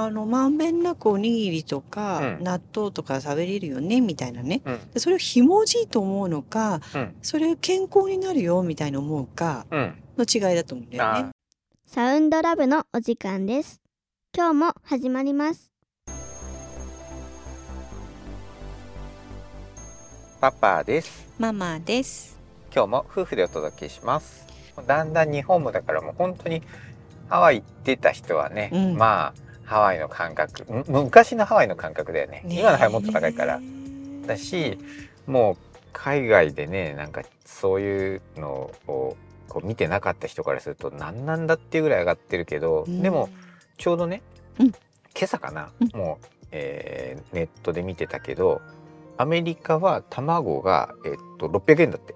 あのまんべんなくおにぎりとか、うん。納豆とか食べれるよねみたいなね。うん。でそれをひもじいと思うのかうん。それ健康になるよみたいに思うかうん。の違いだと思うんだよあね。サウンドラブのお時間です。今日も始まります。パパです。ママです。今日も夫婦でお届けします。だんだん日本もだからもう本当にハワイ行ってた人はね、うん。まあハワイの感覚。む昔のハワイの感覚だよね。今のハワイもっと高いから。だしもう海外でねなんかそういうのをこう見てなかった人からすると何なんだっていうぐらい上がってるけど、うん。でもちょうどね、うん。今朝かな、うん。もう、えーネットで見てたけどアメリカは卵が、えっと600円だって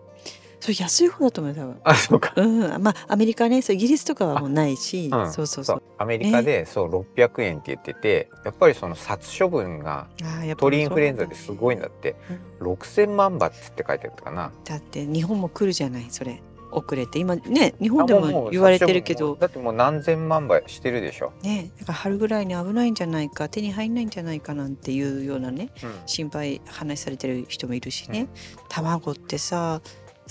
それ安い方だと思うよ多分。あそうか。うん、まあアメリカねそうイギリスとかはもうないし、うん。そうそうそう。アメリカで、そう600円って言っててやっぱりその殺処分があーやっぱり鳥インフルエンザですごいんだって、6,000万羽って書いてあったかな。だって日本も来るじゃないそれ。遅れて。今ね日本でも言われてるけど。だってもう何千万羽してるでしょ、ねだから春ぐらいに危ないんじゃないか手に入んないんじゃないかなんていうようなねうん。心配話されてる人もいるしね、うん。卵ってさ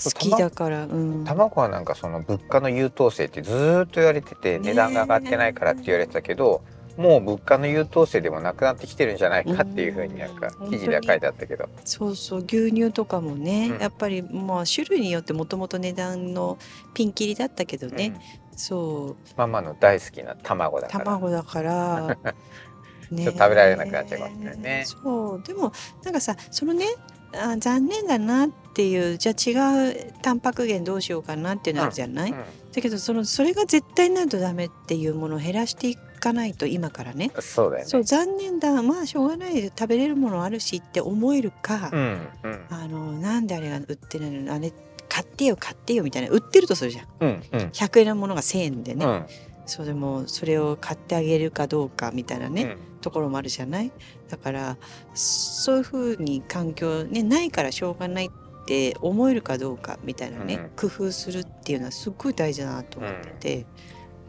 好きだからうん。卵はなんかその物価の優等生ってずーっと言われてて値段が上がってないからって言われてたけどもう物価の優等生でもなくなってきてるんじゃないかっていうふうになんかうん。記事では書いてあったけど。そうそう牛乳とかもね、うん。やっぱりまあ種類によってもともと値段のピンキリだったけどね、そう。ママの大好きな卵だから。卵だから。ね食べられなくなっちゃいますよね。そう。でもなんかさそのねあ残念だなっていうじゃあ違うタンパク源どうしようかなっていうのあるじゃない、うん。だけどそのそれが絶対ないとダメっていうものを減らしていかないと今からね。そうだよね。そう残念だ。まあしょうがない。食べれるものあるしって思えるか、うんうん。あのなんであれが売ってないの？あれ買ってよ買ってよみたいな。売ってるとするじゃん。うんうん。100円のものが1,000円でね、うんそうでもそれを買ってあげるかどうかみたいなね、うん。ところもあるじゃない？だからそういうふうに環境ねないからしょうがないって思えるかどうかみたいなね、うん。工夫するっていうのはすっごい大事だなと思ってて、だ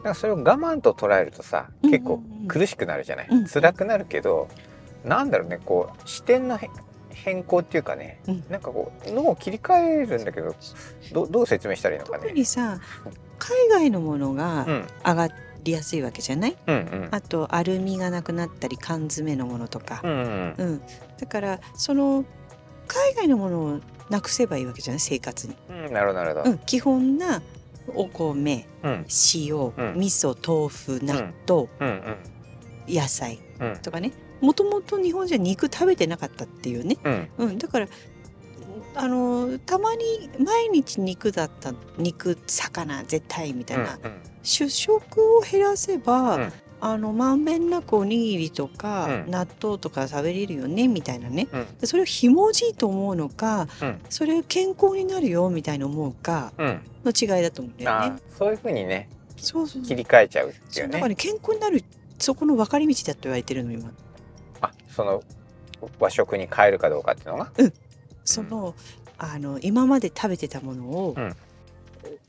からそれを我慢と捉えるとさうんうんうん。結構苦しくなるじゃない、うん。辛くなるけどなんだろうねこう視点のへ変更っていうかね、うん。なんかこう脳を切り替えるんだけどどどう説明したらいいのか特ね。にさ海外のものがうん。上がりやすいわけじゃない、うんうん。あとアルミがなくなったり缶詰のものとか。う、んうんうん。だからその海外のものをなくせばいいわけじゃない？生活に、うんなるほどなるほど。うん、基本なお米うん。塩、ん。味噌豆腐納豆、野菜うんとかね。もともと日本じゃ肉食べてなかったっていうね、うん。うん、だからあのたまに毎日肉だった肉魚絶対みたいな、うん主食を減らせば、うん。あのまんべんなくおにぎりとか、うん。納豆とか食べれるよねみたいなね。うん。でそれをひもじいと思うのかうん。それ健康になるよみたいに思うかうん。の違いだと思うんだよあね。ーそういうふうにねそうそう切り替えちゃうっていうね。だから。ね健康になるそこの分かれ道だと言われてるの今。あその和食に変えるかどうかっていうのが？その,、あの今まで食べてたものを、うん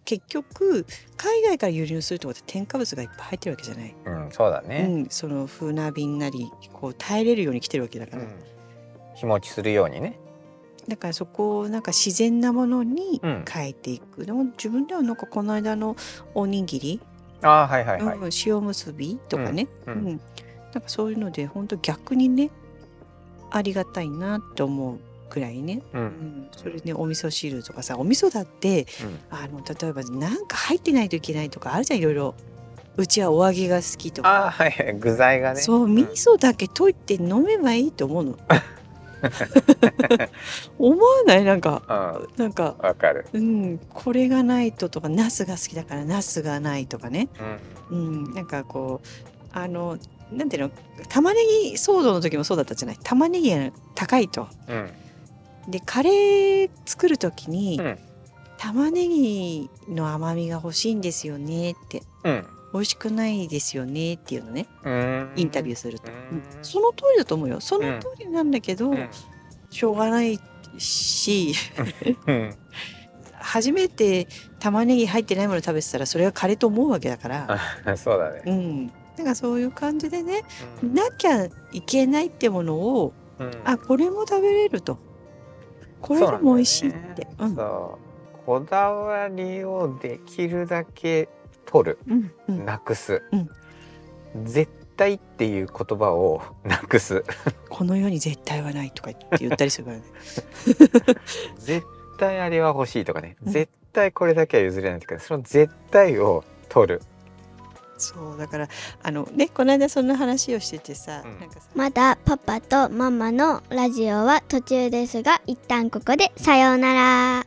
結局海外から輸入するってことは添加物がいっぱい入ってるわけじゃない、うんそうだうね。ん、その船便なりこう耐えれるように来てるわけだから、うん日持ちするようにね。だからそこをなんか自然なものにうん変えていく、でも自分ではなんかこの間のおにぎり、あーはいはいはい。うん、塩むすびとかね、ううん。ん。なんかそういうので本当逆にねありがたいなって思うくらいね、ううん。ん、それねお味噌汁とかさお味噌だってあの例えばなんか入ってないといけないとかあるじゃん。いろいろうちはお揚げが好きとか、あーはいはい。具材がね。そう味噌だけ溶いて飲めばいいと思うの 思わない？なんかうん。なんかわかる。うんこれがないととかナスが好きだからナスがないとかね。うん。うんなんかこうあのなんていうの玉ねぎ騒動の時もそうだったじゃない？玉ねぎが高いと。うん。でカレー作る時に、うん。玉ねぎの甘みが欲しいんですよねって。うん美味しくないですよねっていうのね。うん。インタビューすると、うん。うんその通りだと思うよ。その通りなんだけど、うん。しょうがないしうん。初めて玉ねぎ入ってないもの食べてたらそれがカレーと思うわけだから、あそうだね。うん、なんかそういう感じでねなきゃいけないってものをうん。あこれも食べれると。これでも美味しいって。そうね。そう。こだわりをできるだけ取るうんなくす、うん。絶対っていう言葉を なくす。この世に絶対はないとか言って言ったりするからね。絶対あれは欲しいとかね、うん。絶対これだけは譲れないとかその絶対を取る。そうだからあのねこの間そんな話をしててさ、うん。なんかさまだパパとママのラジオは途中ですが一旦ここでさようなら